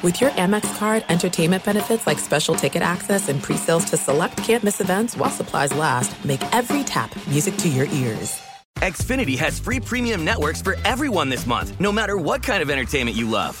With your Amex card, entertainment benefits like special ticket access and pre-sales to select campus events while supplies last, make every tap music to your ears. Xfinity has free premium networks for everyone this month, no matter what kind of entertainment you love.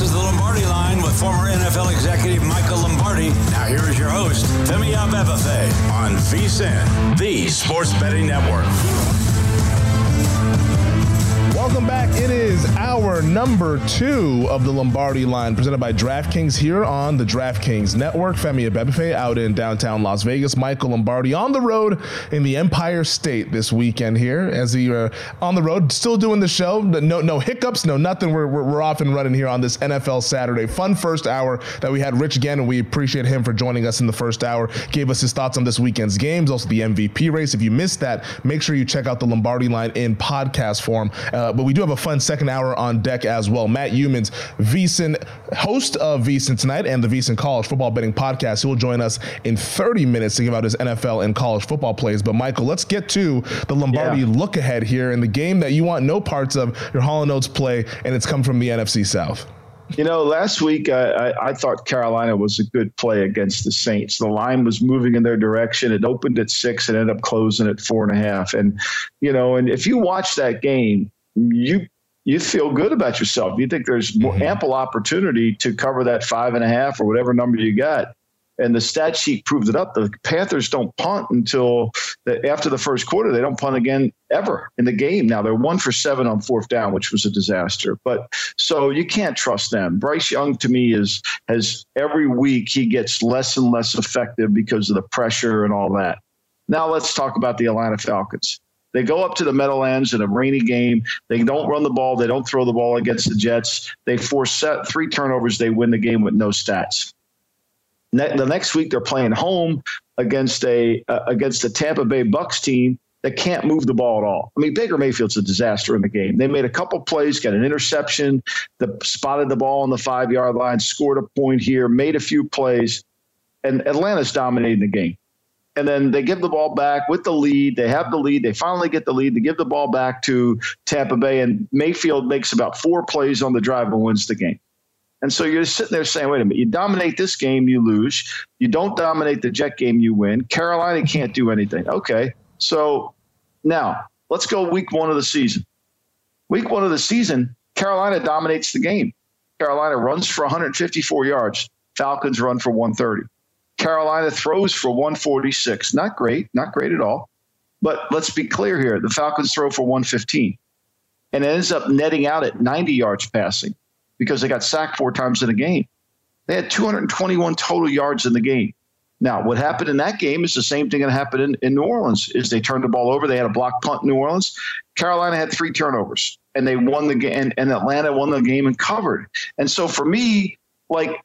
This is the Lombardi line with former NFL executive Michael Lombardi. Now here is your host, Femi Abebefe on VSIN, the Sports Betting Network. Welcome back. It is hour number two of the Lombardi line presented by DraftKings here on the DraftKings Network. Femi Abebefe out in downtown Las Vegas. Michael Lombardi on the road in the Empire State this weekend here as he uh, on the road, still doing the show. No, no hiccups, no nothing. We're, we're, we're off and running here on this NFL Saturday. Fun first hour that we had Rich Gannon. we appreciate him for joining us in the first hour. Gave us his thoughts on this weekend's games, also the MVP race. If you missed that, make sure you check out the Lombardi line in podcast form. Uh, but we do have a fun second hour on deck as well. Matt Youmans, VSIN, host of VSIN tonight and the VSIN College Football Betting Podcast. He will join us in 30 minutes to give out his NFL and college football plays. But Michael, let's get to the Lombardi yeah. look ahead here in the game that you want no parts of your Hall and Oates play, and it's come from the NFC South. You know, last week I, I, I, thought Carolina was a good play against the Saints. The line was moving in their direction. It opened at six and ended up closing at four and a half. And, you know, and if you watch that game, you you feel good about yourself. You think there's mm-hmm. ample opportunity to cover that five and a half or whatever number you got. And the stat sheet proves it up. The Panthers don't punt until the, after the first quarter. They don't punt again ever in the game. Now they're one for seven on fourth down, which was a disaster. But so you can't trust them. Bryce Young to me is has every week he gets less and less effective because of the pressure and all that. Now let's talk about the Atlanta Falcons. They go up to the Meadowlands in a rainy game. They don't run the ball. They don't throw the ball against the Jets. They force set three turnovers. They win the game with no stats. Ne- the next week they're playing home against a uh, against the Tampa Bay Bucks team that can't move the ball at all. I mean, Baker Mayfield's a disaster in the game. They made a couple plays, got an interception, the, spotted the ball on the five yard line, scored a point here, made a few plays, and Atlanta's dominating the game and then they give the ball back with the lead. They have the lead. They finally get the lead. They give the ball back to Tampa Bay, and Mayfield makes about four plays on the drive and wins the game. And so you're sitting there saying, wait a minute, you dominate this game, you lose. You don't dominate the Jet game, you win. Carolina can't do anything. Okay. So now let's go week one of the season. Week one of the season, Carolina dominates the game. Carolina runs for 154 yards. Falcons run for 130. Carolina throws for 146. Not great, not great at all. But let's be clear here the Falcons throw for 115 and ends up netting out at 90 yards passing because they got sacked four times in a game. They had 221 total yards in the game. Now, what happened in that game is the same thing that happened in, in New Orleans. Is they turned the ball over. They had a block punt in New Orleans. Carolina had three turnovers, and they won the game. And, and Atlanta won the game and covered. And so for me, like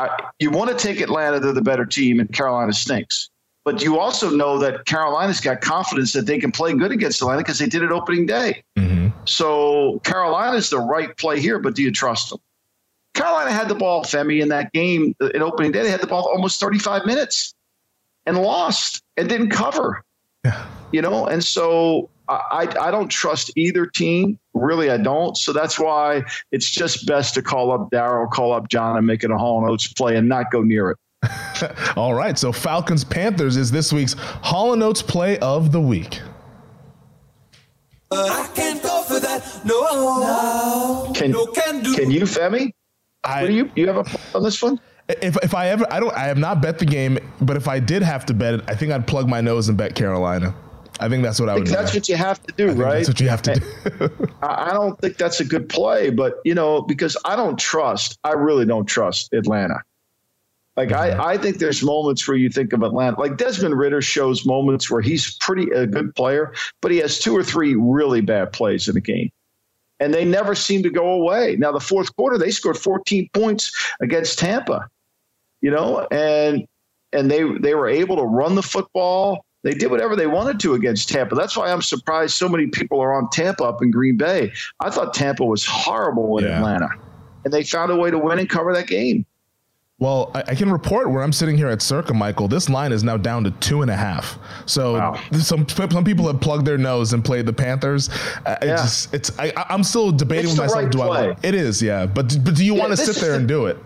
I, you want to take Atlanta; they're the better team, and Carolina stinks. But you also know that Carolina's got confidence that they can play good against Atlanta because they did it opening day. Mm-hmm. So Carolina's the right play here, but do you trust them? Carolina had the ball, Femi, in that game uh, in opening day. They had the ball almost 35 minutes and lost and didn't cover. Yeah. You know, and so I, I don't trust either team. Really, I don't. So that's why it's just best to call up Daryl, call up John, and make it a Hall and Oates play and not go near it. All right. So Falcons Panthers is this week's Hall and Oates play of the week. But I can't go for that. No, no. Can, no can, do. can you, Femi? I, what do you you have a on this one? If, if I ever, I don't, I have not bet the game, but if I did have to bet it, I think I'd plug my nose and bet Carolina. I think that's what I would. do. That's what you have to do, right? That's what you have to do. I don't think that's a good play, but you know, because I don't trust, I really don't trust Atlanta. Like mm-hmm. I, I think there's moments where you think of Atlanta, like Desmond Ridder shows moments where he's pretty a good player, but he has two or three really bad plays in a game. And they never seem to go away. Now the fourth quarter, they scored 14 points against Tampa, you know, and and they they were able to run the football they did whatever they wanted to against Tampa. That's why I'm surprised so many people are on Tampa up in Green Bay. I thought Tampa was horrible in yeah. Atlanta, and they found a way to win and cover that game. Well, I, I, can report where I'm sitting here at Circa, Michael. This line is now down to two and a half. So wow. some some people have plugged their nose and played the Panthers. Uh, yeah. It's just, it's I, am still debating it's with myself. Right do play. I? It is, yeah. But but do you yeah, want to sit there the, and do it?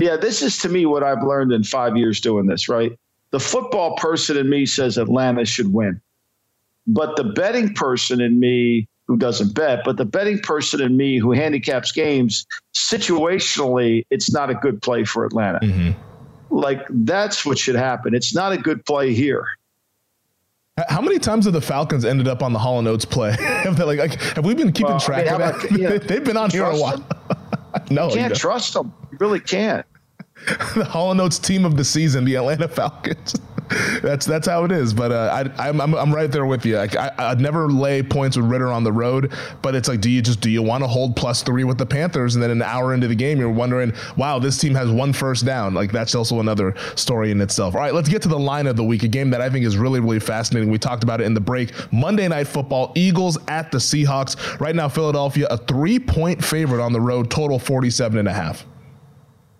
Yeah, this is to me what I've learned in five years doing this. Right, the football person in me says Atlanta should win. But the betting person in me who doesn't bet, but the betting person in me who handicaps games, situationally, it's not a good play for Atlanta. Mm-hmm. Like that's what should happen. It's not a good play here. How many times have the Falcons ended up on the Hall and Oates play? have, like, like, have we been keeping well, track I mean, of that? About, They've been on here a while. no, you can't you trust them. You really can't. the Hall and Oates team of the season, the Atlanta Falcons. that's that's how it is. But uh, I, I'm, I'm, right there with you. I, I, would never lay points with Ridder on the road, but it's like, do you just do you want to hold plus three with the Panthers, and then an hour into the game, you're wondering, wow, this team has one first down. Like that's also another story in itself. All right, let's get to the line of the week, a game that I think is really really fascinating. We talked about it in the break. Monday Night Football, Eagles at the Seahawks. Right now, Philadelphia a three point favorite on the road, total 47 and a half.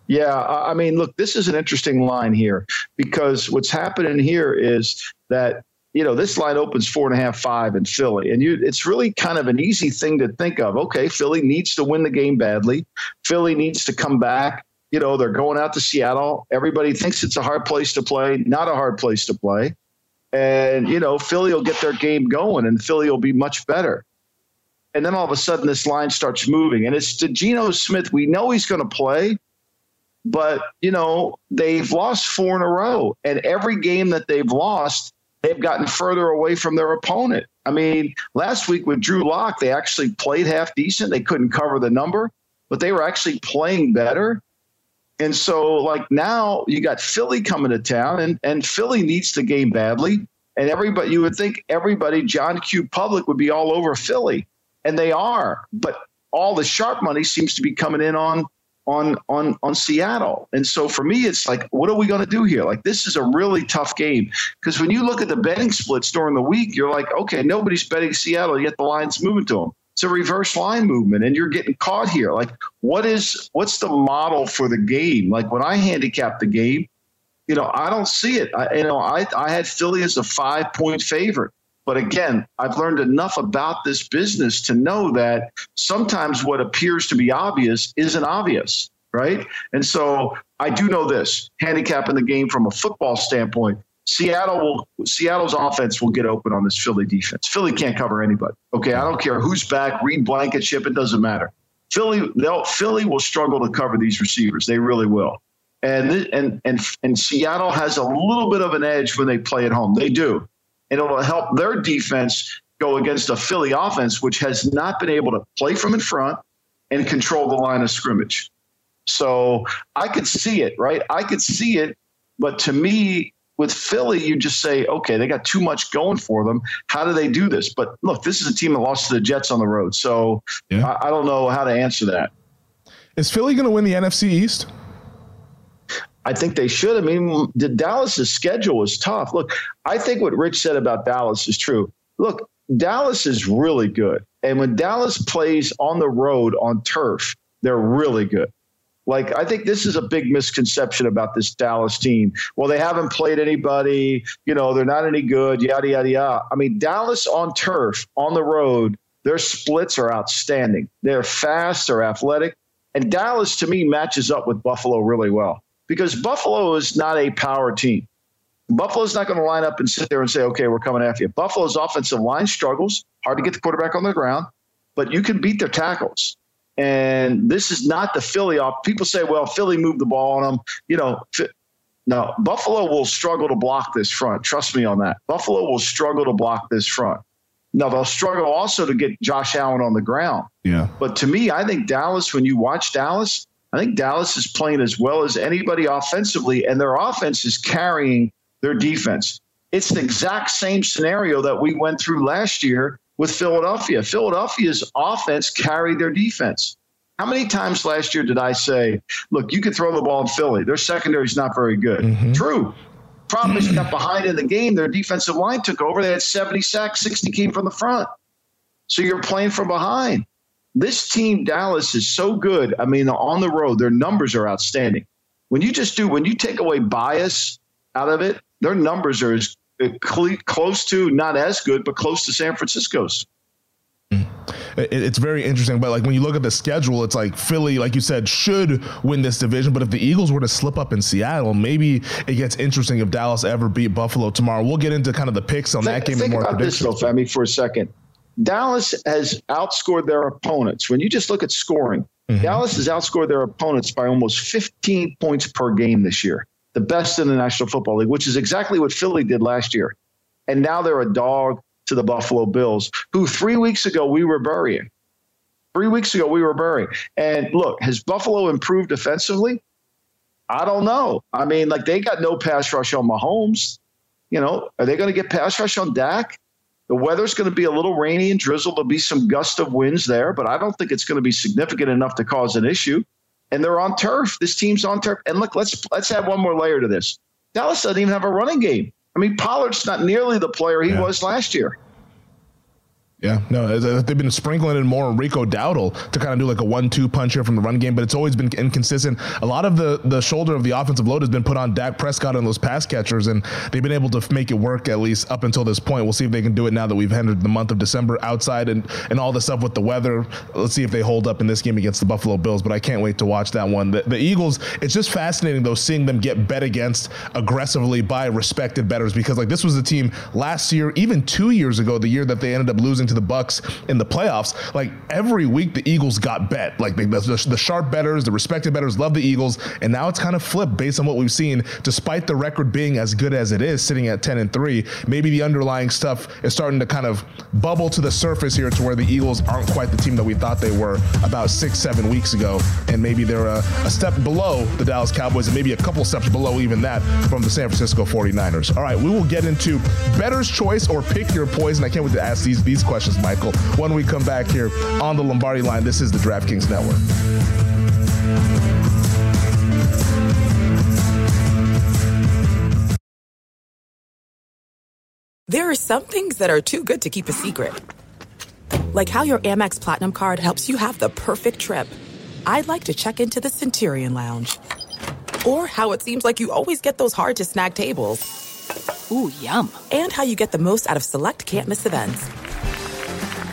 Yeah, I mean, look, this is an interesting line here because what's happening here is that you know this line opens four and a half, five in Philly, and you, it's really kind of an easy thing to think of. Okay, Philly needs to win the game badly. Philly needs to come back. You know, they're going out to Seattle. Everybody thinks it's a hard place to play. Not a hard place to play. And you know, Philly will get their game going, and Philly will be much better. And then all of a sudden, this line starts moving, and it's to Geno Smith. We know he's going to play but, you know, they've lost four in a row. And every game that they've lost, they've gotten further away from their opponent. I mean, last week with Drew Lock, they actually played half decent. They couldn't cover the number, but they were actually playing better. And so, like now, you got Philly coming to town, and, and Philly needs the game badly. And everybody, you would think everybody, John Q. Public, would be all over Philly, and they are. But all the sharp money seems to be coming in on on on on Seattle. And so for me, it's like, what are we going to do here? Like this is a really tough game because when you look at the betting splits during the week, you're like, okay, nobody's betting Seattle yet. The line's moving to them. It's a reverse line movement, and you're getting caught here. Like, what is what's the model for the game? Like when I handicap the game, you know, I don't see it. I, you know, I I had Philly as a five point favorite. But again, I've learned enough about this business to know that sometimes what appears to be obvious isn't obvious, right? And so I do know this handicapping the game from a football standpoint. Seattle will Seattle's offense will get open on this Philly defense. Philly can't cover anybody. Okay, I don't care who's back, Reed Blankenship, it doesn't matter. Philly, they'll Philly will struggle to cover these receivers. They really will. And and and and Seattle has a little bit of an edge when they play at home. They do and it'll help their defense go against a Philly offense, which has not been able to play from in front and control the line of scrimmage. So I could see it, right? I could see it. But to me, with Philly, you just say, okay, they got too much going for them. How do they do this? But look, this is a team that lost to the Jets on the road. So yeah. I, I don't know how to answer that. Is Philly going to win the NFC East? I think they should. I mean, the Dallas's schedule is tough. Look, I think what Rich said about Dallas is true. Look, Dallas is really good. And when Dallas plays on the road on turf, they're really good. Like, I think this is a big misconception about this Dallas team. Well, they haven't played anybody, you know, they're not any good, yada, yada, yada. I mean, Dallas on turf, on the road, their splits are outstanding. They're fast, they're athletic. And Dallas, to me, matches up with Buffalo really well because Buffalo is not a power team. Buffalo's not going to line up and sit there and say, okay, we're coming after you. Buffalo's offensive line struggles, hard to get the quarterback on the ground, but you can beat their tackles. And this is not the Philly off. People say, well, Philly moved the ball on them. You know, no, Buffalo will struggle to block this front. Trust me on that. Buffalo will struggle to block this front. Now, they'll struggle also to get Josh Allen on the ground. Yeah. But to me, I think Dallas, when you watch Dallas, I think Dallas is playing as well as anybody offensively, and their offense is carrying their defense. It's the exact same scenario that we went through last year with Philadelphia. Philadelphia's offense carried their defense. How many times last year did I say, look, you can throw the ball in Philly? Their secondary is not very good. Mm-hmm. True. Problem is, you got behind in the game. Their defensive line took over. They had 70 sacks, 60 came from the front. So you're playing from behind. This team, Dallas, is so good. I mean, on the road, their numbers are outstanding. When you just do, when you take away bias out of it, their numbers are as uh, close to, not as good, but close to San Francisco's mm. it's very interesting. But like when you look at the schedule, it's like Philly, like you said, should win this division. But if the Eagles were to slip up in Seattle, maybe it gets interesting if Dallas ever beat Buffalo tomorrow. We'll get into kind of the picks on think, that game think and more about predictions. This, though, Femi, for a second. Dallas has outscored their opponents. When you just look at scoring, mm-hmm. Dallas has outscored their opponents by almost 15 points per game this year, the best in the National Football League, which is exactly what Philly did last year. And now they're a dog to the Buffalo Bills, who three weeks ago we were burying. Three weeks ago we were burying. And look, has Buffalo improved defensively? I don't know. I mean, like they got no pass rush on Mahomes. You know, are they going to get pass rush on Dak? The weather's going to be a little rainy and drizzle. There'll be some gust of winds there, but I don't think it's going to be significant enough to cause an issue. And they're on turf. This team's on turf. And look, let's let's add one more layer to this. Dallas doesn't even have a running game. I mean, Pollard's not nearly the player he yeah. was last year. Yeah, no, uh, they've been sprinkling in more Rico Dowdle to kind of do like a one-two punch here from the run game, but it's always been inconsistent. A lot of the the shoulder of the offensive load has been put on Dak Prescott and those pass catchers, and they've been able to make it work at least up until this point. We'll see if they can do it now that we've entered the month of December outside and and all the stuff with the weather. Let's see if they hold up in this game against the Buffalo Bills. But I can't wait to watch that one. The, the Eagles, it's just fascinating though seeing them get bet against aggressively by respected bettors because like this was a team last year, even two years ago, the year that they ended up losing to to the Bucks in the playoffs, like every week the Eagles got bet. Like the, the, sharp bettors, the respected bettors love the Eagles, and now it's kind of flipped based on what we've seen. Despite the record being as good as it is, sitting at 10 and three, maybe the underlying stuff is starting to kind of bubble to the surface here, to where the Eagles aren't quite the team that we thought they were about six, seven weeks ago, and maybe they're a, a step below the Dallas Cowboys, and maybe a couple steps below even that from the San Francisco 49ers. All right, we will get into better's choice or pick your poison. I can't wait to ask these these questions questions, Michael, when we come back here on the Lombardi line. This is the DraftKings Network. There are some things that are too good to keep a secret. Like how your Amex Platinum card helps you have the perfect trip. I'd like to check into the Centurion Lounge. Or how it seems like you always get those hard to snag tables. Ooh, yum. And how you get the most out of select can't miss events.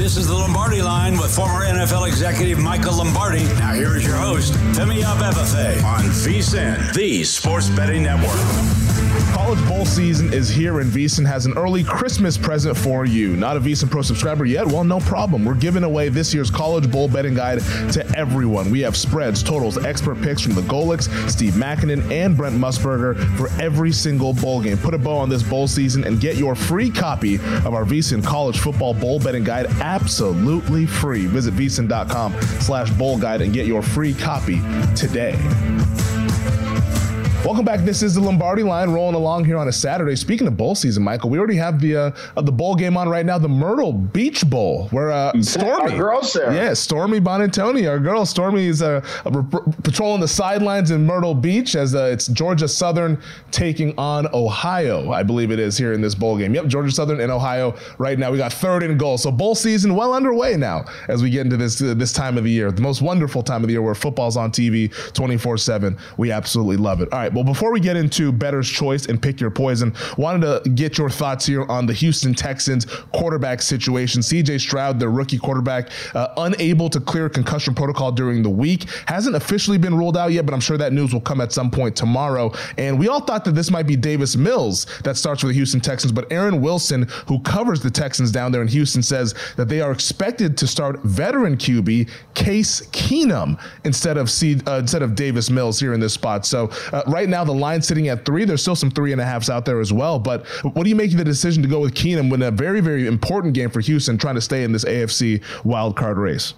This is the Lombardi line with former NFL executive Michael Lombardi. Now here is your host, Femi Abebefe on VSIN, the Sports Betting Network. College Bowl season is here, and VSiN has an early Christmas present for you. Not a VSiN Pro subscriber yet? Well, no problem. We're giving away this year's College Bowl betting guide to everyone. We have spreads, totals, expert picks from the Golics, Steve Makinen, and Brent Musburger for every single bowl game. Put a bow on this bowl season and get your free copy of our VSiN College Football Bowl betting guide absolutely free. Visit VSiN.com slash bowl guide and get your free copy today. Welcome back. This is the Lombardi line rolling along here on a Saturday. Speaking of bowl season, Michael, we already have the uh, the bowl game on right now, the Myrtle Beach Bowl, where uh, Stormy, our girls there, yeah, Stormy Buonantony, our girl Stormy is uh, patrolling the sidelines in Myrtle Beach as uh, it's Georgia Southern taking on Ohio, I believe it is here in this bowl game. Yep, Georgia Southern and Ohio right now. We got third and goal, so bowl season well underway now as we get into this uh, this time of the year, the most wonderful time of the year where football's on TV 24 seven. We absolutely love it. All right right. Well, before we get into better's choice and pick your poison, wanted to get your thoughts here on the Houston Texans quarterback situation. CJ Stroud, their rookie quarterback, uh, unable to clear concussion protocol during the week, hasn't officially been ruled out yet, but I'm sure that news will come at some point tomorrow. And we all thought that this might be Davis Mills that starts for the Houston Texans, but Aaron Wilson, who covers the Texans down there in Houston, says that they are expected to start veteran QB Case Keenum instead of C, uh, instead of Davis Mills here in this spot. So uh, right right now the line's sitting at three. There's still some three and a halfs out there as well. But what do you make of the decision to go with Keenum when a very, very important game for Houston trying to stay in this AFC wild card race?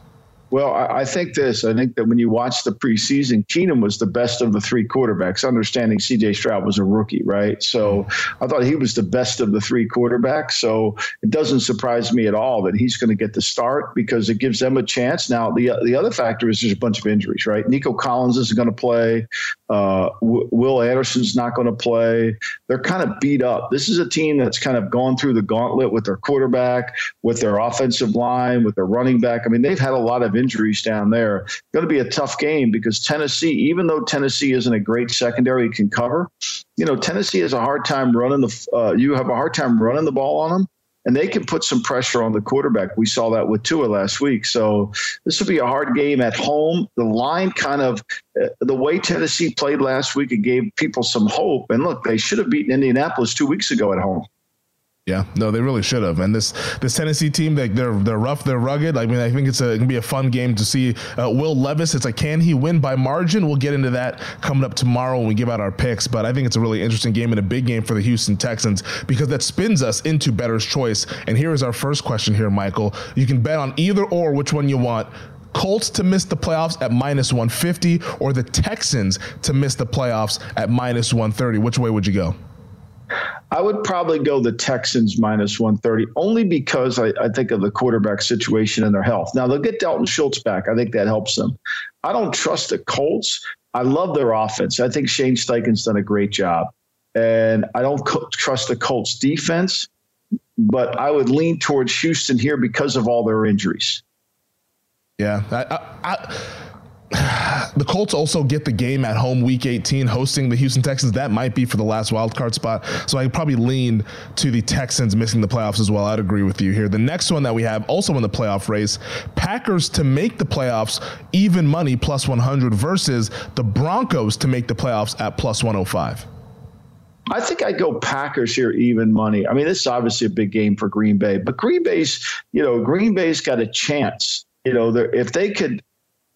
Well, I, think this. I think that when you watch the preseason, Keenum was the best of the three quarterbacks. Understanding C.J. Stroud was a rookie, right? So I thought he was the best of the three quarterbacks. So it doesn't surprise me at all that he's going to get the start because it gives them a chance. Now the the other factor is there's a bunch of injuries, right? Nico Collins isn't going to play. Uh, w- Will Anderson's not going to play. They're kind of beat up. This is a team that's kind of gone through the gauntlet with their quarterback, with their offensive line, with their running back. I mean, they've had a lot of injuries down there. Going to be a tough game because Tennessee, even though Tennessee isn't a great secondary, can cover. You know, Tennessee has a hard time running the. Uh, you have a hard time running the ball on them and they can put some pressure on the quarterback. We saw that with Tua last week. So this will be a hard game at home. The line kind of uh, the way Tennessee played last week, it gave people some hope. And look, they should have beaten Indianapolis two weeks ago at home. Yeah, no, they really should have. And this this Tennessee team, they, they're they're rough, they're rugged. I mean, I think it's a, it can be a fun game to see. Uh, Will Levis, it's like, can he win by margin? We'll get into that coming up tomorrow when we give out our picks. But I think it's a really interesting game and a big game for the Houston Texans because that spins us into better's choice. And here is our first question here, Michael. You can bet on either or which one you want. Colts to miss the playoffs at minus 150 or the Texans to miss the playoffs at minus 130. Which way would you go? I would probably go the Texans minus 130 only because I, I, think of the quarterback situation and their health. Now, they'll get Dalton Schultz back. I think that helps them. I don't trust the Colts. I love their offense. I think Shane Steichen's done a great job. And I don't co- trust the Colts defense, but I would lean towards Houston here because of all their injuries. Yeah. I, I, the Colts also get the game at home week 18 hosting the Houston Texans. That might be for the last wild card spot. So I probably lean to the Texans missing the playoffs as well. I'd agree with you here. The next one that we have also in the playoff race, Packers to make the playoffs even money plus 100 versus the Broncos to make the playoffs at plus 105. I think I go Packers here, even money. I mean, this is obviously a big game for Green Bay, but Green Bay's, you know, Green Bay's got a chance. You know, if they could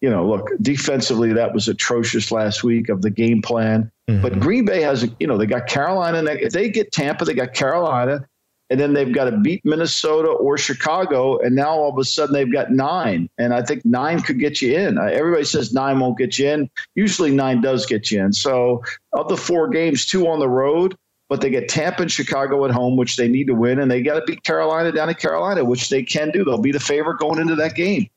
you know, look, defensively, that was atrocious last week of the game plan. Mm-hmm. But Green Bay has, you know, they got Carolina. And they, if they get Tampa, they got Carolina. And then they've got to beat Minnesota or Chicago. And now all of a sudden they've got nine. And I think nine could get you in. Everybody says nine won't get you in. Usually nine does get you in. So of the four games, two on the road, but they get Tampa and Chicago at home, which they need to win, and they got to beat Carolina down in Carolina, which they can do. They'll be the favorite going into that game.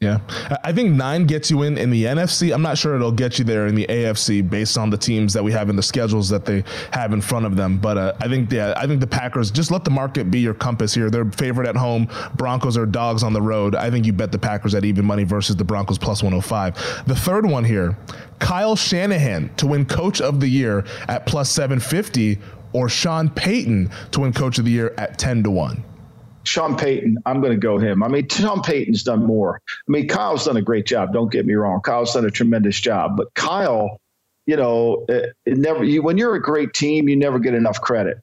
Yeah, I think nine gets you in in the NFC. I'm not sure it'll get you there in the AFC based on the teams that we have in the schedules that they have in front of them. But uh, I think yeah, I think the Packers just let the market be your compass here. They're favorite at home. Broncos are dogs on the road. I think you bet the Packers at even money versus the Broncos plus 105. The third one here, Kyle Shanahan to win Coach of the Year at plus 750, or Sean Payton to win Coach of the Year at 10 to 1? Sean Payton, I'm going to go him. I mean, Sean Payton's done more. I mean, Kyle's done a great job. Don't get me wrong. Kyle's done a tremendous job. But Kyle, you know, it, it never. You, when you're a great team, you never get enough credit,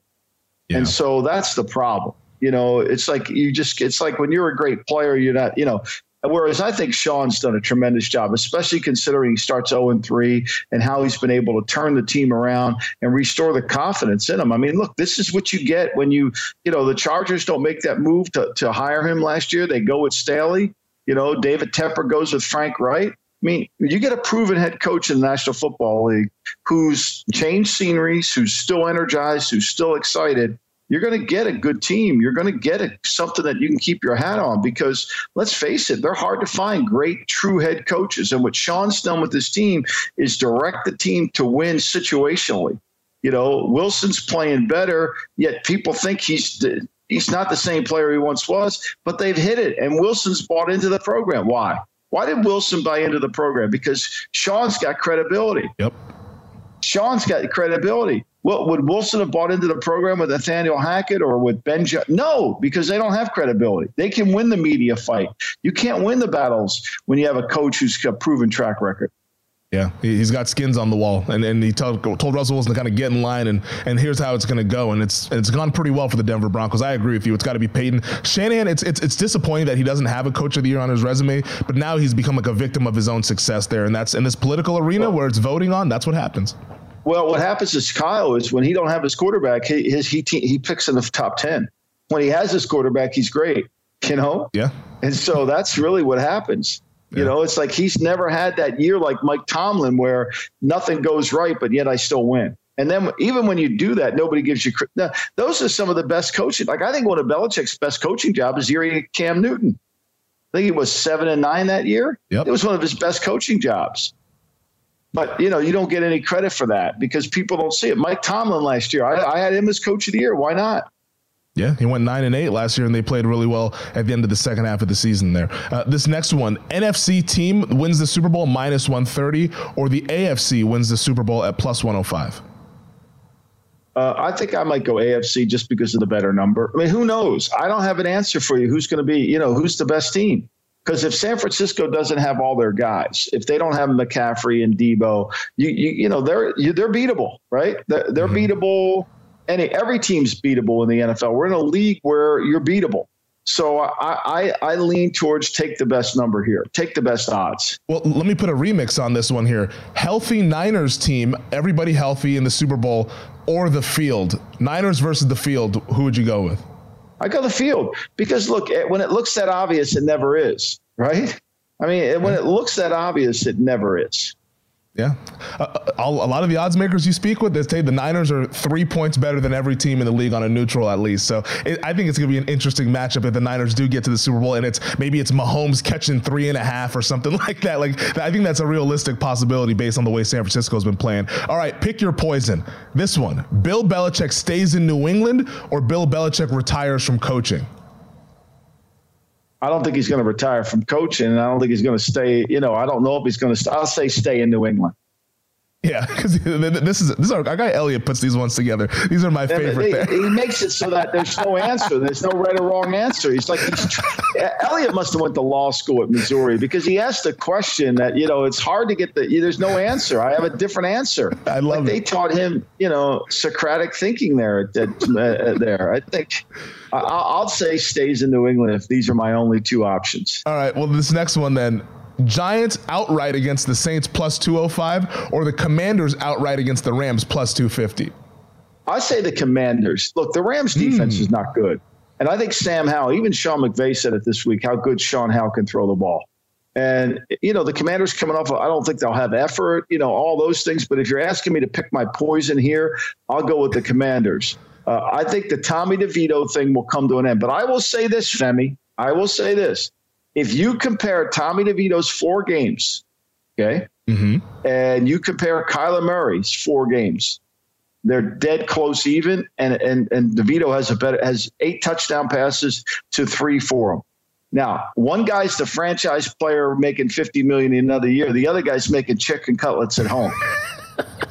yeah. and so that's the problem. You know, it's like you just. It's like when you're a great player, you're not. You know, Whereas I think Sean's done a tremendous job, especially considering he starts 0 and 3 and how he's been able to turn the team around and restore the confidence in him. I mean, look, this is what you get when you, you know, the Chargers don't make that move to, to hire him last year. They go with Staley. You know, David Tepper goes with Frank Reich. I mean, you get a proven head coach in the National Football League who's changed sceneries, who's still energized, who's still excited you're going to get a good team. You're going to get a, something that you can keep your hat on because let's face it, they're hard to find great, true head coaches. And what Sean's done with this team is direct the team to win situationally. You know, Wilson's playing better, yet people think he's he's not the same player he once was, but they've hit it. And Wilson's bought into the program. Why? Why did Wilson buy into the program? Because Sean's got credibility. Yep. Sean's got credibility. Well, would Wilson have bought into the program with Nathaniel Hackett or with Ben? no, because they don't have credibility. They can win the media fight. You can't win the battles when you have a coach who's got proven track record. Yeah, he's got skins on the wall, and, and he told, told Russell Wilson to kind of get in line, and and here's how it's going to go, and it's it's gone pretty well for the Denver Broncos. I agree with you. It's got to be Peyton Shanahan. It's it's it's disappointing that he doesn't have a Coach of the Year on his resume, but now he's become like a victim of his own success there, and that's in this political arena where it's voting on. That's what happens. Well, what happens is Kyle is when he don't have his quarterback, he his, he he picks in the top ten. When he has his quarterback, he's great. You know. Yeah. And so that's really what happens. Yeah. You know, it's like he's never had that year like Mike Tomlin where nothing goes right, but yet I still win. And then even when you do that, nobody gives you credit. Those are some of the best coaching. Like I think one of Belichick's best coaching jobs is year Cam Newton. I think he was seven and nine that year. Yep. It was one of his best coaching jobs. But you know, you don't get any credit for that because people don't see it. Mike Tomlin last year, I, I had him as coach of the year. Why not? Yeah, he went nine and eight last year, and they played really well at the end of the second half of the season. There, uh, this next one, NFC team wins the Super Bowl minus one thirty, or the AFC wins the Super Bowl at plus one hundred five. Uh, I think I might go AFC just because of the better number. I mean, who knows? I don't have an answer for you. Who's going to be? You know, who's the best team? Because if San Francisco doesn't have all their guys, if they don't have McCaffrey and Deebo, you you, you know they're you, they're beatable, right? They're, they're mm-hmm. beatable. Any every team's beatable in the NFL. We're in a league where you're beatable. So I, I, I lean towards take the best number here. Take the best odds. Well, let me put a remix on this one here. Healthy Niners team, everybody healthy in the Super Bowl, or the field. Niners versus the field. Who would you go with? I go the field because look, when it looks that obvious, it never is, right? I mean, when it looks that obvious, it never is. Yeah. Uh, uh a lot of the odds makers you speak with, they say the Niners are three points better than every team in the league on a neutral at least. So it, I think it's going to be an interesting matchup if the Niners do get to the Super Bowl and it's maybe it's Mahomes catching three and a half or something like that. Like I think that's a realistic possibility based on the way San Francisco's been playing. All right, pick your poison. This one: Bill Belichick stays in New England or Bill Belichick retires from coaching. I don't think he's going to retire from coaching, and I don't think he's going to stay. You know, I don't know if he's going to. I'll say stay in New England. Yeah, because this is this is our, guy Elliot puts these ones together. These are my favorite. He, he, makes it so that there's no answer. There's no right or wrong answer. He's like he's, Elliot must have went to law school at Missouri because he asked a question that you know it's hard to get the. There's no answer. I have a different answer. I love like. They taught him, you know, Socratic thinking there. At, uh, there, I think. I'll say stays in New England if these are my only two options. All right. Well, this next one then. Giants outright against the Saints plus 205 or the Commanders outright against the Rams plus 250? I say the Commanders. Look, the Rams defense mm. is not good. And I think Sam Howell, even Sean McVay said it this week, how good Sean Howell can throw the ball. And, you know, the Commanders coming off, I don't think they'll have effort, you know, all those things. But if you're asking me to pick my poison here, I'll go with the Commanders. Uh, I think the Tommy DeVito thing will come to an end. But I will say this, Femi. I will say this. If you compare Tommy DeVito's four games, okay, mm-hmm. and you compare Kyler Murray's four games, they're dead close even, and and and DeVito has a better has eight touchdown passes to three for him. Now, one guy's the franchise player making fifty million another year. The other guy's making chicken cutlets at home.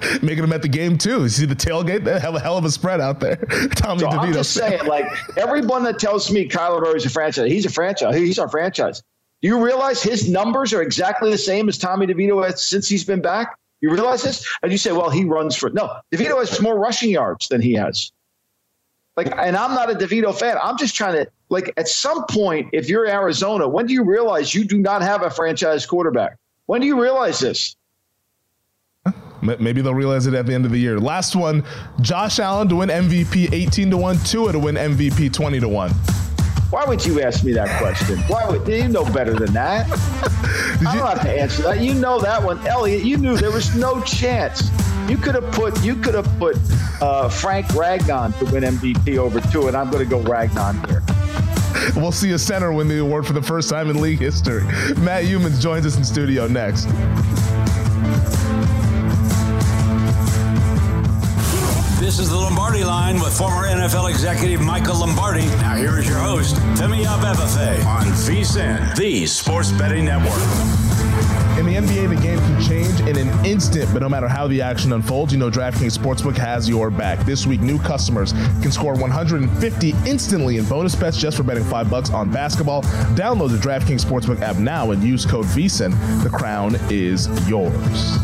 making them at the game too. You see the tailgate? They have a hell of a spread out there. Tommy so DeVito. I'm just saying, like everyone that tells me Kyler Murray's a franchise, he's a franchise. He's our franchise. Do you realize his numbers are exactly the same as Tommy DeVito has since he's been back? You realize this? And you say, well, he runs for no. DeVito has more rushing yards than he has. Like, and I'm not a DeVito fan. I'm just trying to like at some point, if you're Arizona, when do you realize you do not have a franchise quarterback? When do you realize this? Maybe they'll realize it at the end of the year. Last one, Josh Allen to win MVP 18 to 1, Tua to win MVP 20 to 1. Why would you ask me that question? Why would you know better than that? I don't have to answer that. You know that one, Elliot. You knew there was no chance. You could have put you could have put uh, Frank Ragnow to win MVP over two, and I'm going to go Ragnow here. We'll see a center win the award for the first time in league history. Matt Youmans joins us in studio next. This is the Lombardi line with former NFL executive Michael Lombardi. Now here is your host, Femi Abebefe on VSIN, the Sports Betting Network. In the NBA, the game can change in an instant, but no matter how the action unfolds, you know DraftKings Sportsbook has your back. This week, new customers can score 150 instantly in bonus bets just for betting five bucks on basketball. Download the DraftKings Sportsbook app now and use code VSIN. The crown is yours.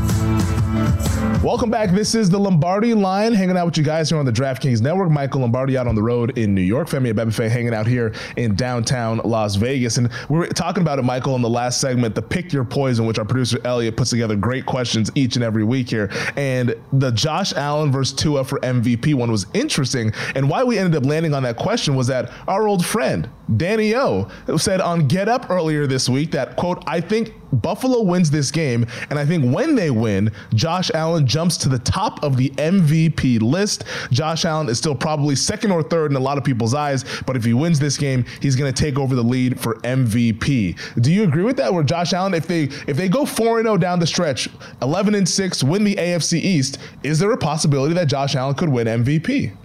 Welcome back. This is the Lombardi line, hanging out with you guys here on the DraftKings Network. Michael Lombardi out on the road in New York. Femi Abebefe hanging out here in downtown Las Vegas. And we were talking about it, Michael, in the last segment, the Pick Your Poison, which our producer Elliot puts together great questions each and every week here. And the Josh Allen versus Tua for MVP one was interesting. And why we ended up landing on that question was that our old friend, Danny O, said on Get Up earlier this week that, quote, I think Buffalo wins this game. And I think when they win, Josh Allen jumps to the top of the MVP list. Josh Allen is still probably second or third in a lot of people's eyes, but if he wins this game, he's going to take over the lead for MVP. Do you agree with that? Where Josh Allen, if they if they go 4 and 0 down the stretch, 11 and 6, win the AFC East, is there a possibility that Josh Allen could win MVP?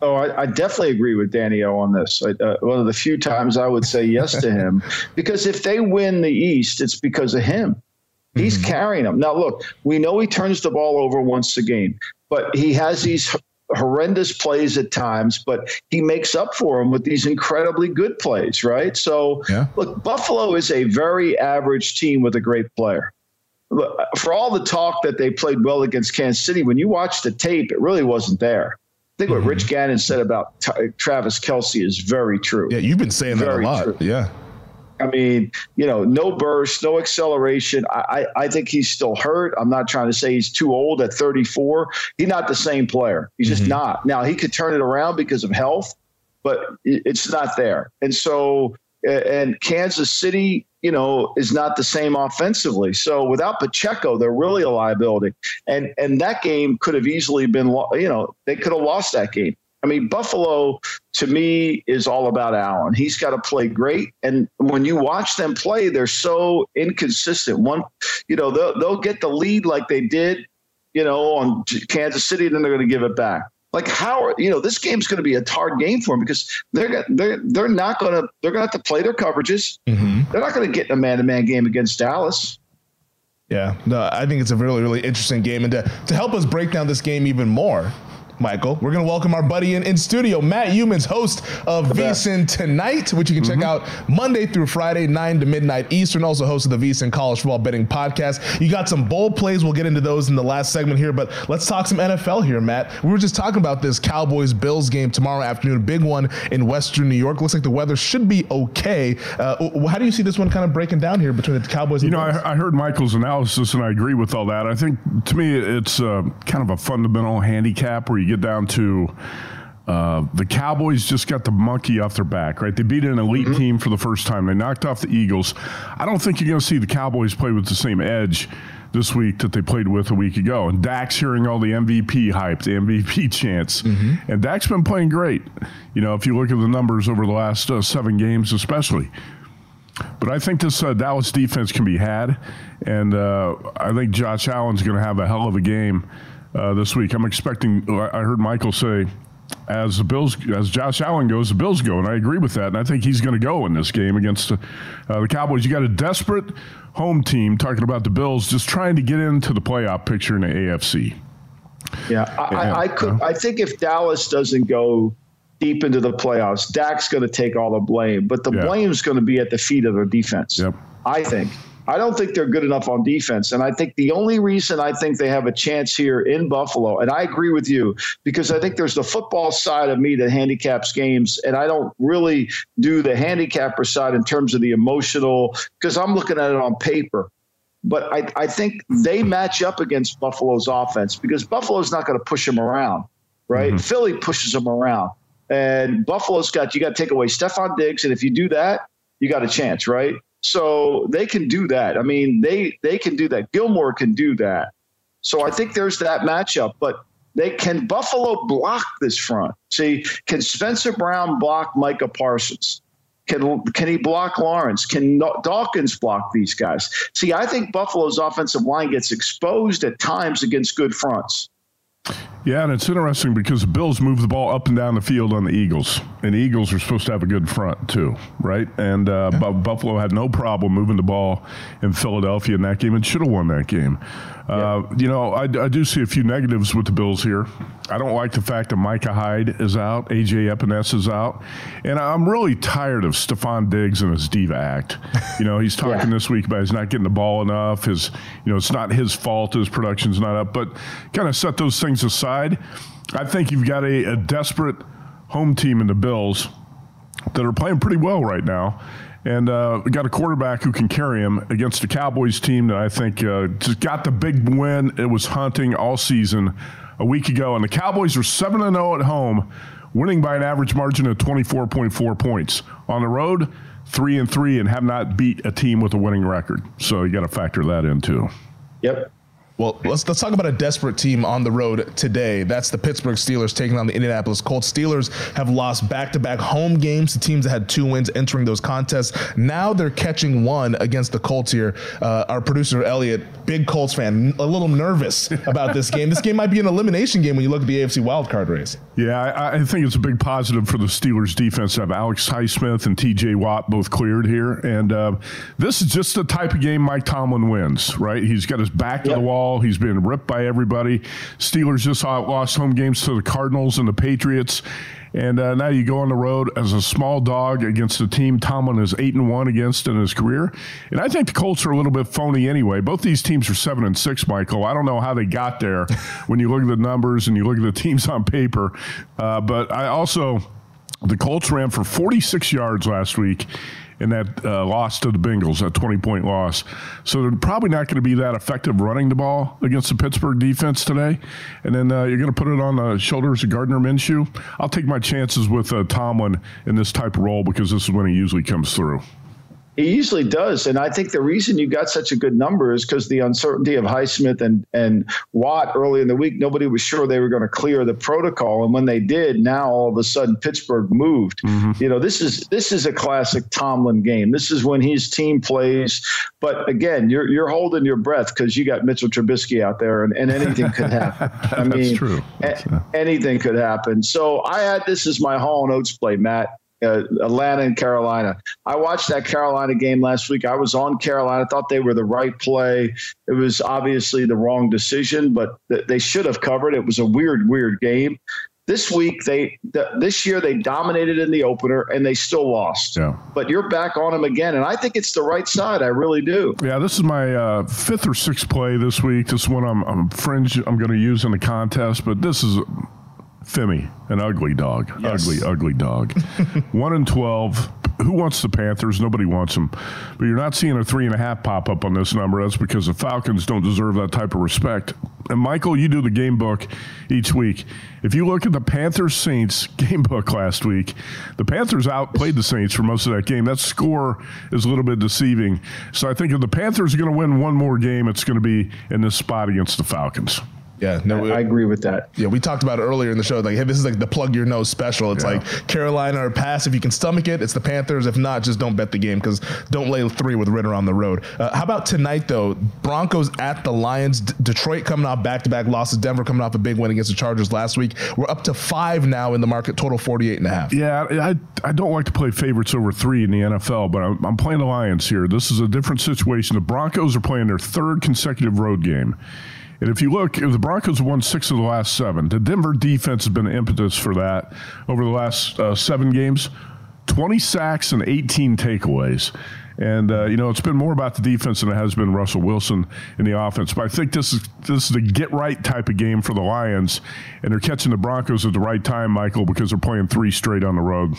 Oh, I, I, definitely agree with Danny O on this. I, uh, one of the few times I would say yes to him, because if they win the East, it's because of him. He's mm-hmm. carrying them. Now, look, we know he turns the ball over once a game, but he has these horrendous plays at times, but he makes up for them with these incredibly good plays, right? So, yeah. look, Buffalo is a very average team with a great player. For all the talk that they played well against Kansas City, when you watch the tape, it really wasn't there. I think what mm-hmm. Rich Gannon said about t- Travis Kelce is very true. Yeah, you've been saying very that a lot. True. Yeah. I mean, you know, no burst, no acceleration. I, I, I, think he's still hurt. I'm not trying to say he's too old at 34. He's not the same player. He's just mm-hmm. not. Now, he could turn it around because of health, but it's not there. And so, and Kansas City, you know, is not the same offensively. So without Pacheco, they're really a liability. And and that game could have easily been, you know, they could have lost that game. I mean, Buffalo to me is all about Allen. He's got to play great, and when you watch them play, they're so inconsistent. One, you know, they'll, they'll get the lead like they did, you know, on Kansas City, then they're going to give it back like how are you know this game's going to be a hard game for them because they're they're they're not going to they're going to have to play their coverages. Mm-hmm. They're not going to get in a man to man game against Dallas. Yeah, no, I think it's a really really interesting game, and to to help us break down this game even more. Michael. We're going to welcome our buddy in, in studio, Matt Youmans, host of VSIN Tonight, which you can check mm-hmm. out Monday through Friday, 9 to midnight Eastern. Also host of the VSIN College Football Betting Podcast. You got some bold plays. We'll get into those in the last segment here, but let's talk some NFL here, Matt. We were just talking about this Cowboys Bills game tomorrow afternoon, big one in Western New York. Looks like the weather should be okay. Uh, how do you see this one kind of breaking down here between the Cowboys and You know, I, I, heard Michael's analysis and I agree with all that. I think to me, it's uh, kind of a fundamental handicap where you get down to uh, the Cowboys just got the monkey off their back, right? They beat an elite mm-hmm. team for the first time. They knocked off the Eagles. I don't think you're going to see the Cowboys play with the same edge this week that they played with a week ago. And Dak's hearing all the MVP hype, the MVP chants. Mm-hmm. And Dak's been playing great. You know, if you look at the numbers over the last uh, seven games, especially. But I think this uh, Dallas defense can be had. And uh, I think Josh Allen's going to have a hell of a game uh, this week. I'm expecting. I heard Michael say, as the Bills, as Josh Allen goes, the Bills go, and I agree with that. And I think he's going to go in this game against uh, the Cowboys. You got a desperate home team talking about the Bills, just trying to get into the playoff picture in the AFC. Yeah, I, I, I could. I think if Dallas doesn't go deep into the playoffs, Dak's going to take all the blame, but the yeah. blame is going to be at the feet of their defense. Yep. I think. I don't think they're good enough on defense. And I think the only reason I think they have a chance here in Buffalo, and I agree with you, because I think there's the football side of me that handicaps games, and I don't really do the handicapper side in terms of the emotional, because I'm looking at it on paper. But I, I think they match up against Buffalo's offense because Buffalo's not going to push them around, right? Mm-hmm. Philly pushes them around. And Buffalo's got, you got to take away Stefon Diggs. And if you do that, you got a chance, right? So they can do that. I mean, they they can do that. Gilmore can do that. So I think there's that matchup. But they can Buffalo block this front. See, can Spencer Brown block Micah Parsons? Can can he block Lawrence? Can Dawkins block these guys? See, I think Buffalo's offensive line gets exposed at times against good fronts. Yeah, and it's interesting because the Bills move the ball up and down the field on the Eagles, and the Eagles are supposed to have a good front too, right? And uh, yeah. Buffalo had no problem moving the ball in Philadelphia in that game and should have won that game. Uh, You know, I, I, do see a few negatives with the Bills here. I don't like the fact that Micah Hyde is out, AJ Epenesa is out, and I'm really tired of Stefon Diggs and his diva act. You know, he's talking yeah. this week about he's not getting the ball enough. His, you know, it's not his fault. His production's not up. But kind of set those things aside. I think you've got a, a desperate home team in the Bills that are playing pretty well right now and uh, we got a quarterback who can carry him against a Cowboys team that I think uh, just got the big win. It was hunting all season a week ago, and the Cowboys are seven and zero oh at home, winning by an average margin of twenty four point four points on the road. Three and three, and have not beat a team with a winning record. So you got to factor that in too. Yep. Well, let's let's talk about a desperate team on the road today. That's the Pittsburgh Steelers taking on the Indianapolis Colts. Steelers have lost back-to-back home games to teams that had two wins entering those contests. Now they're catching one against the Colts here. Uh, our producer Elliot, big Colts fan, a little nervous about this game. This game might be an elimination game when you look at the AFC wildcard race. Yeah, I, I think it's a big positive for the Steelers defense to have Alex Highsmith and T.J. Watt both cleared here, and uh, this is just the type of game Mike Tomlin wins. Right? He's got his back yep. to the wall. He's been ripped by everybody. Steelers just lost home games to the Cardinals and the Patriots. And uh, now you go on the road as a small dog against a team Tomlin is eight and one against in his career. And I think the Colts are a little bit phony anyway. Both these teams are seven and six, Michael. I don't know how they got there when you look at the numbers and you look at the teams on paper. Uh, but I also the Colts ran for 46 yards last week in that uh, loss to the Bengals, that 20 point loss. So they're probably not going to be that effective running the ball against the Pittsburgh defense today. And then uh, you're going to put it on the shoulders of Gardner Minshew. I'll take my chances with uh, Tomlin in this type of role because this is when he usually comes through. He usually does, and I think the reason you got such a good number is because the uncertainty of Highsmith and and Watt early in the week. Nobody was sure they were going to clear the protocol, and when they did, now all of a sudden Pittsburgh moved. Mm-hmm. You know, this is this is a classic Tomlin game. This is when his team plays. But again, you're you're holding your breath because you got Mitchell Trubisky out there, and, and anything could happen. I mean, true. A- anything could happen. So I had this as my Hall and Oates play, Matt uh, Atlanta and Carolina. I watched that Carolina game last week. I was on Carolina. I thought they were the right play. It was obviously the wrong decision, but th- they should have covered. It was a weird, weird game. This week, they th- this year they dominated in the opener and they still lost. Yeah. But you're back on them again, and I think it's the right side. I really do. Yeah, this is my uh, fifth or sixth play this week. This one I'm, I'm fringe. I'm going to use in the contest, but this is Femi, an ugly dog. Yes. Ugly, ugly dog. One in 12. Who wants the Panthers? Nobody wants them. But you're not seeing a three and a half pop up on this number. That's because the Falcons don't deserve that type of respect. And Michael, you do the game book each week. If you look at the Panthers Saints game book last week, the Panthers outplayed the Saints for most of that game. That score is a little bit deceiving. So I think if the Panthers are going to win one more game, it's going to be in this spot against the Falcons. Yeah, no, I, I, agree with that. Yeah, we talked about it earlier in the show. Like, hey, this is like the plug your nose special. It's yeah. like Carolina or pass if you can stomach it. It's the Panthers. If not, just don't bet the game because don't lay three with Ridder on the road. Uh, how about tonight though? Broncos at the Lions. D- Detroit coming off back to back losses. Denver coming off a big win against the Chargers last week. We're up to five now in the market. Total 48 and a half. Yeah, I I don't like to play favorites over three in the NFL, but I'm, I'm playing the Lions here. This is a different situation. The Broncos are playing their third consecutive road game. And if you look, the Broncos won six of the last seven. The Denver defense has been impetus for that over the last uh, seven games 20 sacks and 18 takeaways. And uh, you know, it's been more about the defense than it has been Russell Wilson in the offense. But I think this is this is a get right type of game for the Lions, and they're catching the Broncos at the right time, Michael, because they're playing three straight on the road.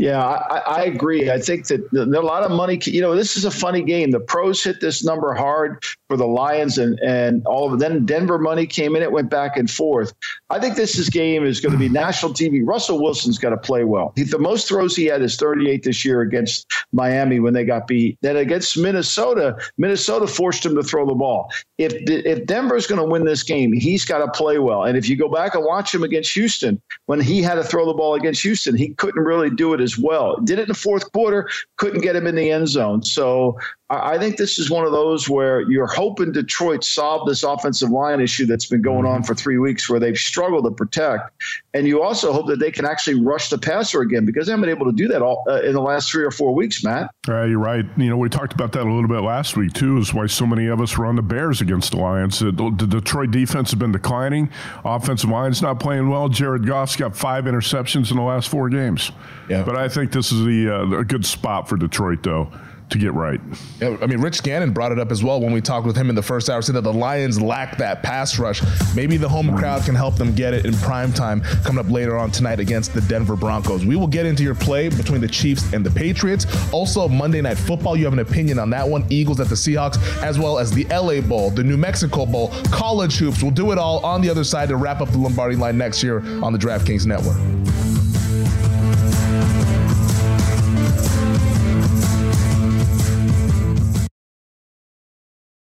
Yeah, I, I, agree. I think that a lot of money. You know, this is a funny game. The pros hit this number hard for the Lions, and and all of then Denver money came in. It went back and forth. I think this is game is going to be hmm. national TV. Russell Wilson's got to play well. He, the most throws he had is 38 this year against Miami when they got beat. Then against Minnesota, Minnesota forced him to throw the ball. If if Denver's going to win this game, he's got to play well. And if you go back and watch him against Houston, when he had to throw the ball against Houston, he couldn't really do it as well. Did it in the fourth quarter, couldn't get him in the end zone. So I think this is one of those where you're hoping Detroit solve this offensive line issue that's been going on for three weeks, where they've struggled to protect, and you also hope that they can actually rush the passer again because they haven't been able to do that all uh, in the last three or four weeks. Matt, uh, you're right. You know, we talked about that a little bit last week too. Is why so many of us were on the Bears against the Lions. The, the Detroit defense has been declining. Offensive line's not playing well. Jared Goff's got five interceptions in the last four games. Yeah. But I think this is the uh, a good spot for Detroit though to get right. Yeah, I mean, Rich Gannon brought it up as well when we talked with him in the first hour, said that the Lions lack that pass rush. Maybe the home crowd can help them get it in prime time coming up later on tonight against the Denver Broncos. We will get into your play between the Chiefs and the Patriots. Also, Monday Night Football, you have an opinion on that one. Eagles at the Seahawks, as well as the LA Bowl, the New Mexico Bowl, college hoops. We'll do it all on the other side to wrap up the Lombardi line next year on the DraftKings Network.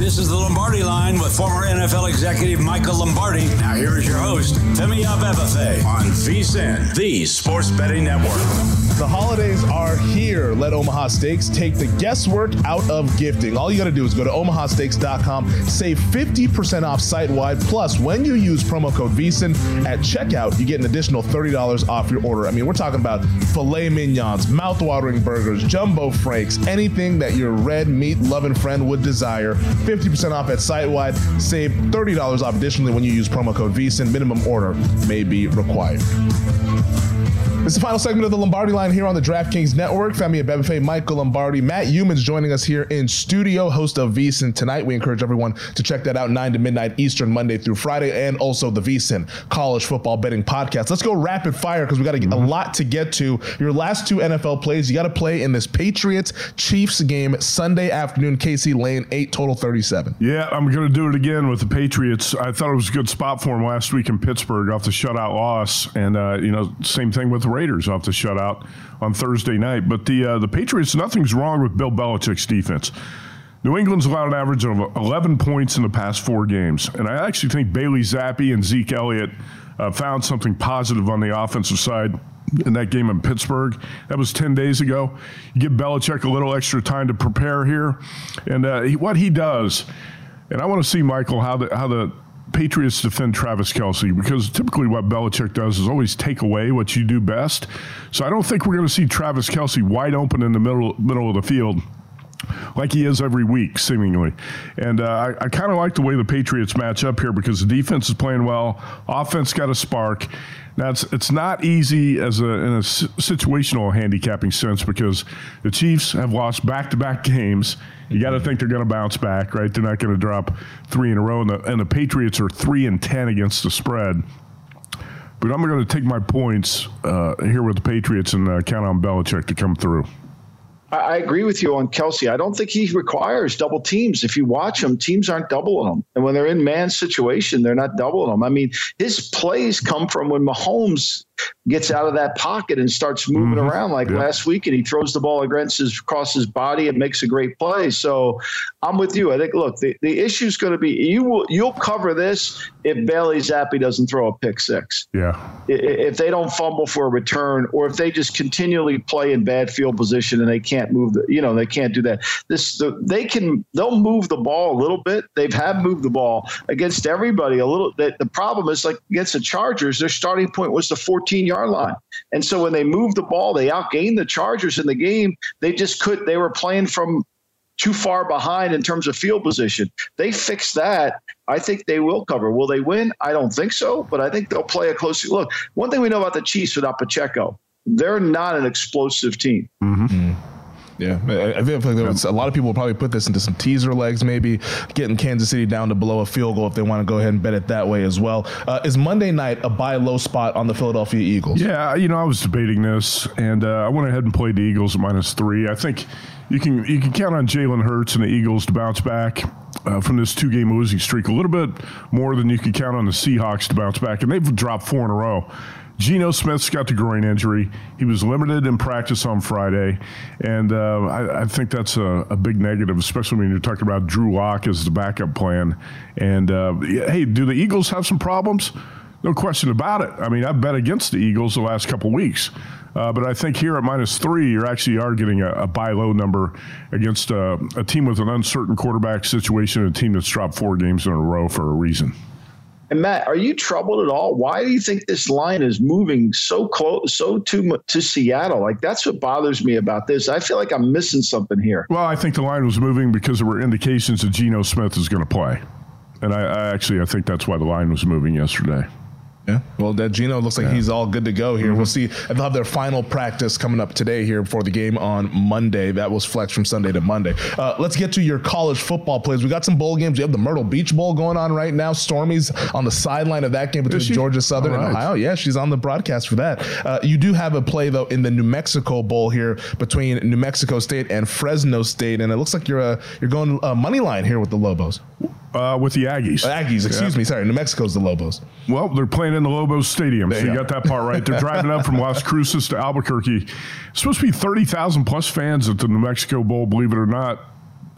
This is the Lombardi line with former NFL executive Michael Lombardi. Now here is your host, Femi Abebefe on VSIN, the Sports Betting Network. The holidays are here. Let Omaha Steaks take the guesswork out of gifting. All you got to do is go to omahasteaks.com, save 50% off site wide. Plus, when you use promo code VSIN at checkout, you get an additional $30 off your order. I mean, we're talking about filet mignons, mouth-watering burgers, jumbo franks, anything that your red meat loving friend would desire. 50% off at site wide. Save $30 off additionally when you use promo code VSIN. Minimum order may be required. It's the final segment of the Lombardi line here on the DraftKings Network. Femi Abebefe, Michael Lombardi, Matt Youmans joining us here in studio, host of VSIN tonight. We encourage everyone to check that out 9 to midnight Eastern, Monday through Friday, and also the VSIN College Football Betting Podcast. Let's go rapid fire because we got mm-hmm. a lot to get to. Your last two NFL plays, you got to play in this Patriots Chiefs game Sunday afternoon, KC Lane, 8 total 37. Yeah, I'm going to do it again with the Patriots. I thought it was a good spot for them last week in Pittsburgh off the shutout loss. And, uh, you know, same thing with Raiders off the shutout on Thursday night. But the uh, the Patriots, nothing's wrong with Bill Belichick's defense. New England's allowed an average of 11 points in the past four games, and I actually think Bailey Zappe and Zeke Elliott uh, found something positive on the offensive side in that game in Pittsburgh. That was 10 days ago. You give Belichick a little extra time to prepare here, and uh, he, what he does, and I want to see Michael how the how the Patriots defend Travis Kelce because typically what Belichick does is always take away what you do best. So I don't think we're going to see Travis Kelce wide open in the middle middle of the field like he is every week, seemingly. And uh, I, I kind of like the way the Patriots match up here because the defense is playing well, offense got a spark. Now it's it's not easy as a in a situational handicapping sense because the Chiefs have lost back to back games. You got to think they're going to bounce back, right? They're not going to drop three in a row, and the, and the Patriots are three and ten against the spread. But I'm going to take my points uh, here with the Patriots and uh, count on Belichick to come through. I agree with you on Kelce. I don't think he requires double teams. If you watch him, teams aren't doubling him. And when they're in man situation, they're not doubling him. I mean, his plays come from when Mahomes gets out of that pocket and starts moving mm-hmm. around like yeah. last week, and he throws the ball against his across his body and makes a great play. So I'm with you. I think look, the, the issue is going to be you will you'll cover this if Bailey Zappe doesn't throw a pick six. Yeah. If they don't fumble for a return, or if they just continually play in bad field position and they can't move the, you know, they can't do that. This the, they can they'll move the ball a little bit. They've have moved the ball against everybody a little. The, the problem is like against the Chargers, their starting point was the 14 yard line, and so when they moved the ball, they outgained the Chargers in the game. They just could. They were playing from too far behind in terms of field position. They fix that. I think they will cover. Will they win? I don't think so, but I think they'll play a close look. One thing we know about the Chiefs without Pacheco, they're not an explosive team. Mm-hmm. Yeah, I feel like a lot of people will probably put this into some teaser legs, maybe getting Kansas City down to below a field goal if they want to go ahead and bet it that way as well. Uh, is Monday night a buy low spot on the Philadelphia Eagles? Yeah, you know, I was debating this, and uh, I went ahead and played the Eagles at minus three. I think you can you can count on Jalen Hurts and the Eagles to bounce back uh, from this two game losing streak a little bit more than you can count on the Seahawks to bounce back, and they've dropped four in a row. Geno Smith's got the groin injury. He was limited in practice on Friday, and uh, I, I, think that's a, a, big negative, especially when you're talking about Drew Lock as the backup plan. And uh, hey, do the Eagles have some problems? No question about it. I mean, I've bet against the Eagles the last couple weeks. Uh, but I think here at minus three, you're actually are getting a, a buy low number against a, a team with an uncertain quarterback situation, a team that's dropped four games in a row for a reason. And Matt, are you troubled at all? Why do you think this line is moving so close, so to to Seattle? Like that's what bothers me about this. I feel like I'm missing something here. Well, I think the line was moving because there were indications that Geno Smith is going to play, and I, I actually I think that's why the line was moving yesterday. Yeah. Well, that Geno looks like yeah. he's all good to go here. Mm-hmm. We'll see. They'll have their final practice coming up today here before the game on Monday. That was flex from Sunday to Monday. Uh, let's get to your college football plays. We got some bowl games. We have the Myrtle Beach Bowl going on right now. Stormy's on the sideline of that game between Georgia Southern right. and Ohio. Yeah, she's on the broadcast for that. Uh, you do have a play though in the New Mexico Bowl here between New Mexico State and Fresno State, and it looks like you're uh, you're going uh, money line here with the Lobos. Uh, with the Aggies. Uh, Aggies, excuse yeah. me. Sorry, New Mexico's the Lobos. Well, they're playing in the Lobos Stadium, so you, got that part right. They're driving up from Las Cruces to Albuquerque. It's supposed to be 30,000 plus fans at the New Mexico Bowl, believe it or not.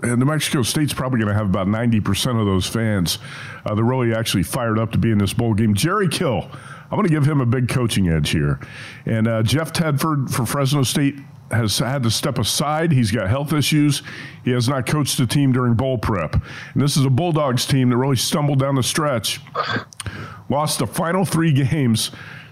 And New Mexico State's probably going to have about 90% of those fans. Uh, they're really actually fired up to be in this bowl game. Jerry Kill, I'm going to give him a big coaching edge here. And uh, Jeff Tedford for Fresno State has had to step aside. He's got health issues. He has not coached the team during bowl prep. And this is a Bulldogs team that really stumbled down the stretch. Lost the final three games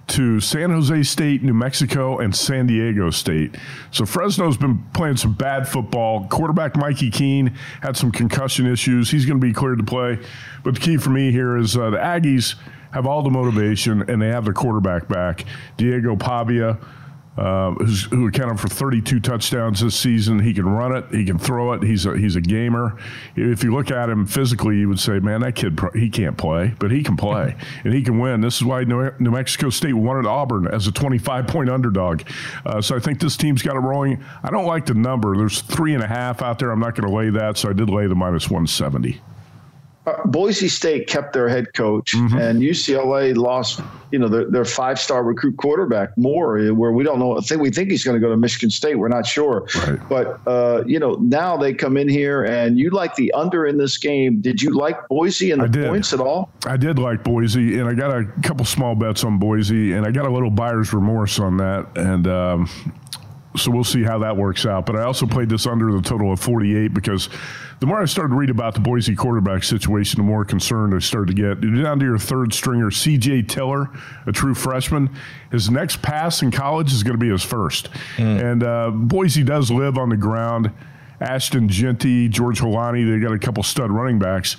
to San Jose State, New Mexico, and San Diego State. So Fresno's been playing some bad football. Quarterback Mikey Keene had some concussion issues. He's going to be cleared to play. But the key for me here is uh, the Aggies have all the motivation and they have the quarterback back. Diego Pavia uh, who accounted for 32 touchdowns this season. He can run it. He can throw it. He's a he's a gamer. If you look at him physically, you would say, "Man, that kid he can't play, but he can play and he can win." This is why New, Mexico State won at Auburn as a 25 point underdog. Uh, so I think this team's got it rolling. I don't like the number. There's three and a half out there. I'm not going to lay that, so I did lay the minus 170. Uh, Boise State kept their head coach, mm-hmm. and UCLA lost, you know, their, their five star recruit quarterback Moore, where we don't know. I think we think he's going to go to Michigan State. We're not sure, right. but uh, you know, now they come in here, and you like the under in this game. Did you like Boise and the points at all? I did like Boise, and I got a couple small bets on Boise, and I got a little buyer's remorse on that, and. Um, so we'll see how that works out. But I also played this under the total of 48 because the more I started to read about the Boise quarterback situation, the more concerned I started to get. You're down to your third stringer, C.J. Tinker, a true freshman. His next pass in college is going to be his first. Mm. And uh, Boise does live on the ground. Ashton Jeanty, George Holani, they got a couple stud running backs.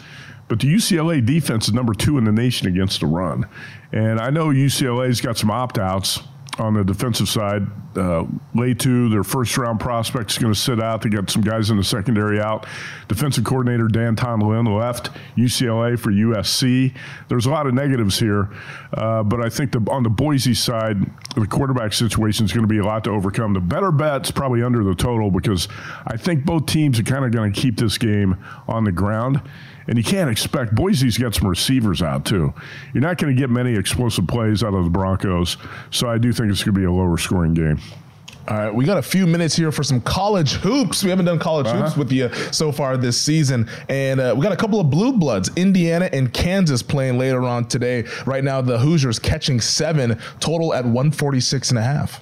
But the UCLA defense is number two in the nation against the run. And I know UCLA's got some opt outs on the defensive side. Uh, Latu, their first round prospect, is going to sit out. They got some guys in the secondary out. Defensive coordinator D'Anton Lynn left UCLA for USC. There's a lot of negatives here, uh, but I think the, on the Boise side, the quarterback situation is going to be a lot to overcome. The better bet's probably under the total because I think both teams are kind of going to keep this game on the ground. And you can't expect Boise's got some receivers out too. You're not going to get many explosive plays out of the Broncos, so I do think it's going to be a lower scoring game. All right, we got a few minutes here for some college hoops. We haven't done college uh-huh. hoops with you so far this season, and uh, we got a couple of blue bloods, Indiana and Kansas playing later on today. Right now, the Hoosiers catching seven, total at 146 and a half.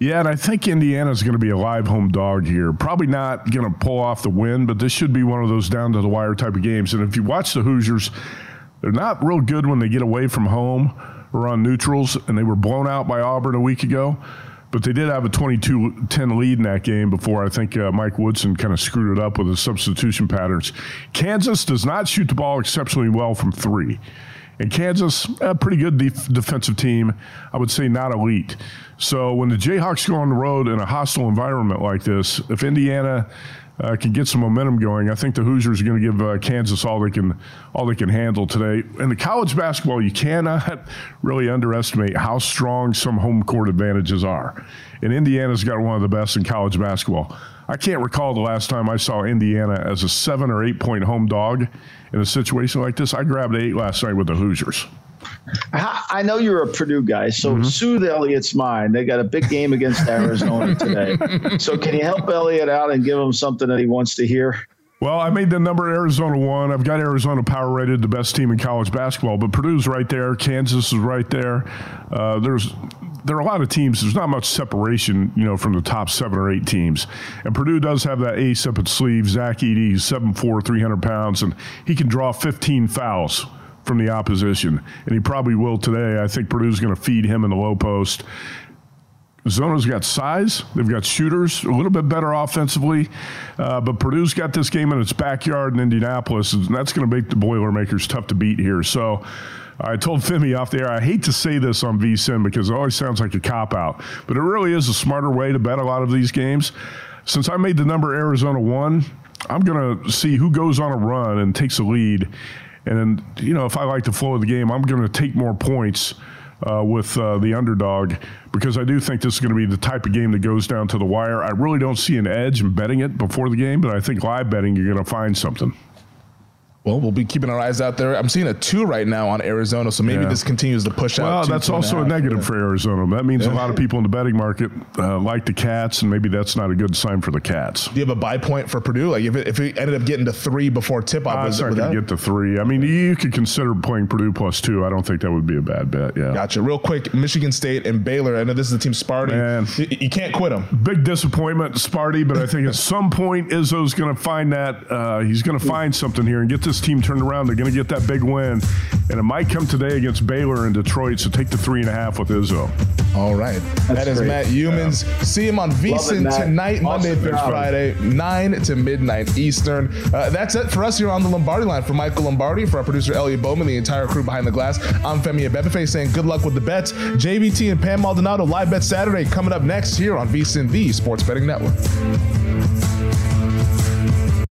Yeah, and I think Indiana's going to be a live home dog here. Probably not going to pull off the win, but this should be one of those down to the wire type of games. And if you watch the Hoosiers, they're not real good when they get away from home or on neutrals, and they were blown out by Auburn a week ago. But they did have a 22 10 lead in that game before I think uh, Mike Woodson kind of screwed it up with his substitution patterns. Kansas does not shoot the ball exceptionally well from three. And Kansas, a pretty good def- defensive team. I would say not elite. So when the Jayhawks go on the road in a hostile environment like this, if Indiana uh, can get some momentum going, I think the Hoosiers are going to give uh, Kansas all they can all they can handle today. In the college basketball, you cannot really underestimate how strong some home court advantages are. And Indiana's got one of the best in college basketball. I can't recall the last time I saw Indiana as a seven or eight point home dog in a situation like this. I grabbed eight last night with the Hoosiers. I know you're a Purdue guy, so mm-hmm. soothe Elliot's mind. They got a big game against Arizona today. So can you help Elliot out and give him something that he wants to hear? Well, I made the number Arizona one. I've got Arizona power rated the best team in college basketball, but Purdue's right there. Kansas is right there. Uh, there's there are a lot of teams. There's not much separation, you know, from the top seven or eight teams. And Purdue does have that ace up its sleeve. Zach Edey, 7'4", 300 pounds, and he can draw 15 fouls from the opposition, and he probably will today. I think Purdue's going to feed him in the low post. Zona's got size. They've got shooters, a little bit better offensively. Uh, but Purdue's got this game in its backyard in Indianapolis, and that's going to make the Boilermakers tough to beat here. So I told Femi off the air, I hate to say this on VSIN because it always sounds like a cop out, but it really is a smarter way to bet a lot of these games. Since I made the number Arizona one, I'm going to see who goes on a run and takes a lead and then, you know, if I like the flow of the game, I'm going to take more points uh, with uh, the underdog because I do think this is going to be the type of game that goes down to the wire. I really don't see an edge in betting it before the game, but I think live betting, you're going to find something. Well, we'll be keeping our eyes out there. I'm seeing a two right now on Arizona, so maybe yeah. this continues to push well, out. Well, that's two also a, negative yeah. for Arizona. That means yeah. a lot of people in the betting market uh, like the Cats, and maybe that's not a good sign for the Cats. Do you have a buy point for Purdue? Like if it, if it ended up getting to three before tip off, uh, it's not going to get to three. I mean, you could consider playing Purdue plus two. I don't think that would be a bad bet. Yeah. Gotcha. Real quick, Michigan State and Baylor. I know this is the team Sparty. Man, you, you can't quit them. Big disappointment, Sparty, but I think at some point Izzo's going to find that uh, he's going to find something here and get this team turned around they're going to get that big win, and it might come today against Baylor in Detroit. So take the three and a half with Izzo. All right, That's that is great. Matt Youmans. Yeah. See him on VSIN tonight, awesome Monday through Friday, nine to midnight Eastern. Uh, that's it for us here on the Lombardi line. For Michael Lombardi, for our producer Elliot Bowman, the entire crew behind the glass. I'm Femi Abebefe saying good luck with the bets. JBT and Pam Maldonado live bet Saturday coming up next here on VSIN, the Sports Betting Network.